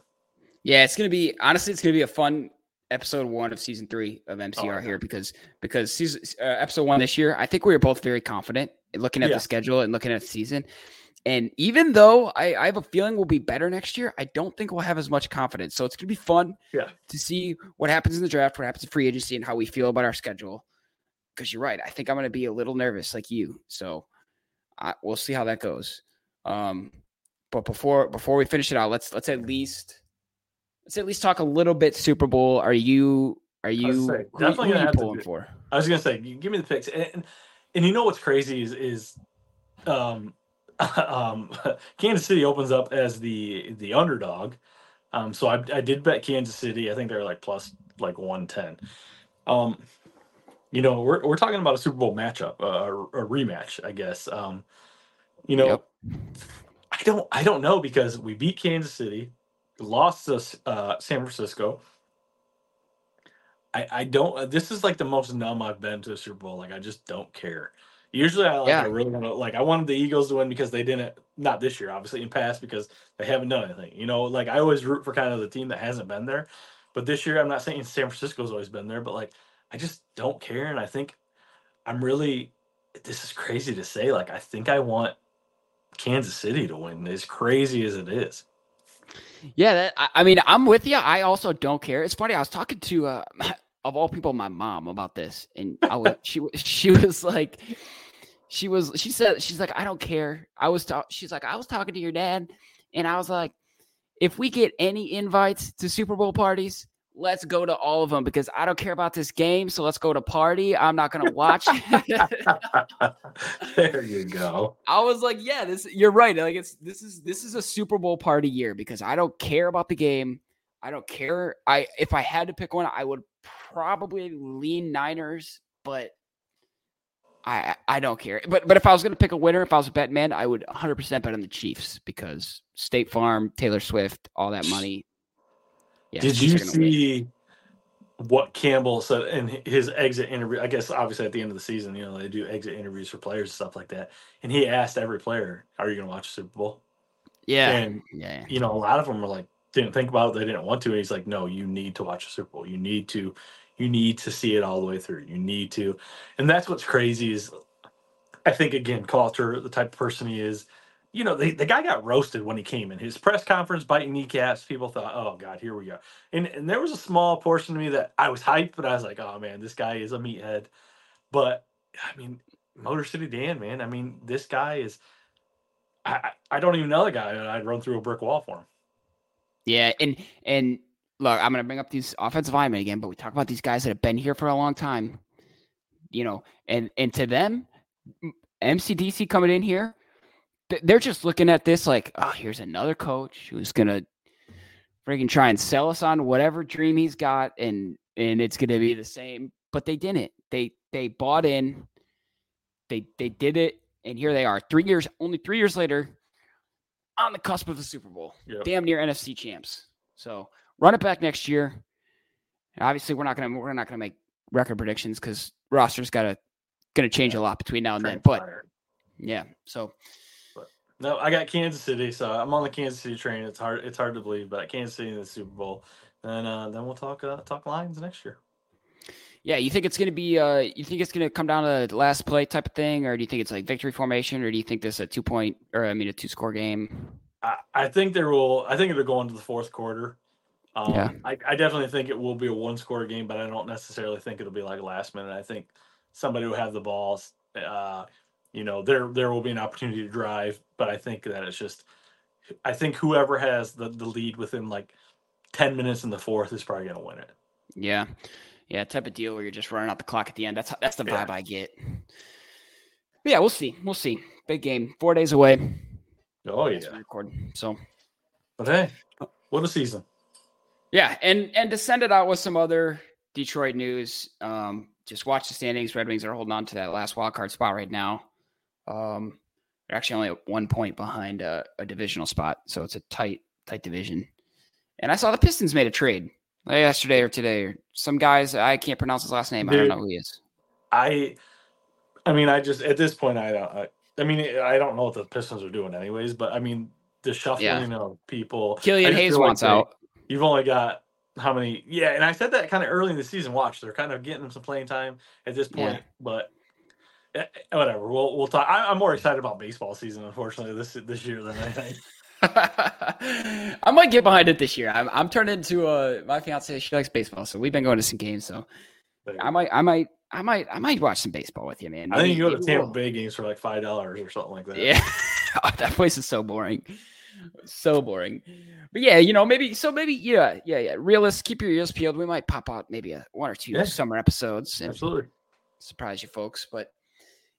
Yeah, it's going to be honestly, it's going to be a fun episode one of season three of MCR oh, here because because season uh, episode one this year, I think we were both very confident looking at yeah. the schedule and looking at the season. And even though I, I, have a feeling we'll be better next year, I don't think we'll have as much confidence. So it's going to be fun yeah. to see what happens in the draft, what happens in free agency, and how we feel about our schedule. Because you're right, I think I'm going to be a little nervous, like you. So I, we'll see how that goes. Um, but before before we finish it out, let's let's at least let's at least talk a little bit Super Bowl. Are you are you say, definitely who, who pulling for? I was gonna say, give me the picks. And, and you know what's crazy is is um um Kansas City opens up as the the underdog. Um so I I did bet Kansas City. I think they're like plus like 110. Um you know, we're we're talking about a Super Bowl matchup, uh, a, a rematch, I guess. Um you know, yep. I don't I don't know because we beat Kansas City lost to uh, San Francisco. I, I don't. Uh, this is like the most numb I've been to a Super Bowl. Like I just don't care. Usually, I like. Yeah. I really want to like. I wanted the Eagles to win because they didn't. Not this year, obviously, in past because they haven't done anything. You know, like I always root for kind of the team that hasn't been there. But this year, I'm not saying San Francisco's always been there, but like I just don't care, and I think I'm really. This is crazy to say. Like I think I want Kansas City to win. As crazy as it is. Yeah, that, I, I mean, I'm with you. I also don't care. It's funny. I was talking to, uh, of all people, my mom about this, and I was, she she was like, she was she said she's like, I don't care. I was talk, she's like, I was talking to your dad, and I was like, if we get any invites to Super Bowl parties, let's go to all of them because I don't care about this game. So let's go to party. I'm not gonna watch. there you go. I was like, yeah, this you're right. Like it's this is this is a Super Bowl party year because I don't care about the game. I don't care. I if I had to pick one, I would probably lean Niners, but I I don't care. But but if I was gonna pick a winner, if I was a bet man, I would 100 percent bet on the Chiefs because State Farm, Taylor Swift, all that money. Yeah, Did you see win. what Campbell said in his exit interview? I guess obviously at the end of the season, you know, they do exit interviews for players and stuff like that. And he asked every player, "Are you gonna watch the Super Bowl?" Yeah, and yeah, you know, a lot of them were like, didn't think about it, they didn't want to. And he's like, "No, you need to watch the Super Bowl. You need to." You need to see it all the way through. You need to, and that's what's crazy is, I think again, culture, the type of person he is. You know, the, the guy got roasted when he came in his press conference, biting kneecaps. People thought, "Oh God, here we go." And and there was a small portion of me that I was hyped, but I was like, "Oh man, this guy is a meathead." But I mean, Motor City Dan, man. I mean, this guy is. I I don't even know the guy, and I'd run through a brick wall for him. Yeah, and and look, I'm going to bring up these offensive linemen again, but we talk about these guys that have been here for a long time, you know, and and to them, MCDC coming in here, they're just looking at this like, oh, here's another coach who's to freaking try and sell us on whatever dream he's got, and and it's to be the same. But they didn't. They they bought in. They they did it, and here they are, three years, only three years later, on the cusp of the Super Bowl, yep. damn near NFC champs. So Run it back next year. Obviously, we're not gonna we're not gonna make record predictions because roster's got to gonna change a lot between now and then. But yeah, so. No, I got Kansas City, so I'm on the Kansas City train. It's hard it's hard to believe, but Kansas City in the Super Bowl. And uh, then we'll talk uh, talk Lions next year. Yeah, you think it's going to be? Uh, you think it's going to come down to the last play type of thing, or do you think it's like victory formation, or do you think this is a two point, or I mean a two score game? I, I think there will. I think it'll go into the fourth quarter. Um, yeah, I, I, definitely think it will be a one score game, but I don't necessarily think it'll be like last minute. I think somebody will have the balls. Uh, you know, there there will be an opportunity to drive, but I think that it's just, I think whoever has the the lead within like ten minutes in the fourth is probably going to win it. Yeah, yeah, type of deal where you're just running out the clock at the end. That's that's the vibe yeah. I get. But yeah, we'll see. We'll see. Big game, four days away. Oh yeah, record. So, but hey, what a season! Yeah, and and to send it out with some other Detroit news, um, just watch the standings. Red Wings are holding on to that last wild card spot right now. Um, they're actually only one point behind a, a, divisional spot, so it's a tight, tight division. And I saw the Pistons made a trade like yesterday or today. Or some guys I can't pronounce his last name. Dude, I don't know who he is. I, I mean, I just at this point, I don't. I, I mean, I don't know what the Pistons are doing, anyways. But I mean, the shuffling yeah. of people. Killian Hayes wants like out you've only got how many? Yeah, and I said that kind of early in the season. Watch, they're kind of getting them some playing time at this point, yeah. but Eh, eh, whatever. We'll we'll talk. I, am more excited about baseball season, unfortunately, this this year than anything. I might get behind it this year. I'm I'm turning into a my fiance. She likes baseball, so we've been going to some games. So I might I might I might I might watch some baseball with you, man. Maybe, I think you go to Tampa we'll... Bay games for like five dollars or something like that. Yeah, oh, that place is so boring so boring. But yeah, you know, maybe so maybe yeah, yeah, yeah. Realist, keep your ears peeled. We might pop out maybe a one or two yeah. summer episodes and Absolutely. surprise you folks. But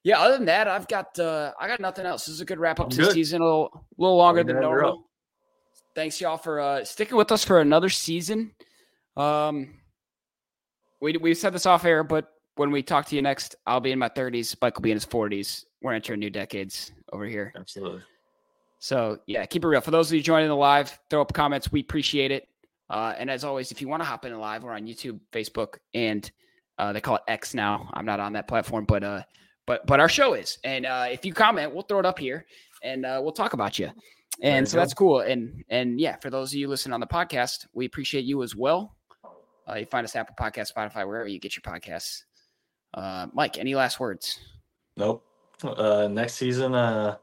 yeah, other than that, I've got uh I got nothing else. This is a good wrap up to the season, a little, a little longer than normal. Thanks y'all for uh sticking with us for another season. Um we we said this off air, but when we talk to you next, I'll be in my 30s. Mike will be in his 40s. We're entering new decades over here. Absolutely. So yeah, keep it real. For those of you joining the live, throw up comments. We appreciate it. Uh, and as always, if you want to hop in live, we're on YouTube, Facebook, and uh, they call it X now. I'm not on that platform, but uh, but but our show is. And uh, if you comment, we'll throw it up here, and uh, we'll talk about you. And so go. that's cool. And and yeah, for those of you listening on the podcast, we appreciate you as well. Uh, you find us Apple Podcast, Spotify, wherever you get your podcasts. Uh, Mike, any last words? Nope. Uh, next season, uh,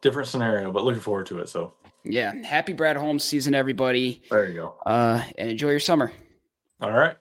different scenario, but looking forward to it. So Yeah. Happy Brad Holmes season, everybody. there you go. Uh, and enjoy your summer. All right.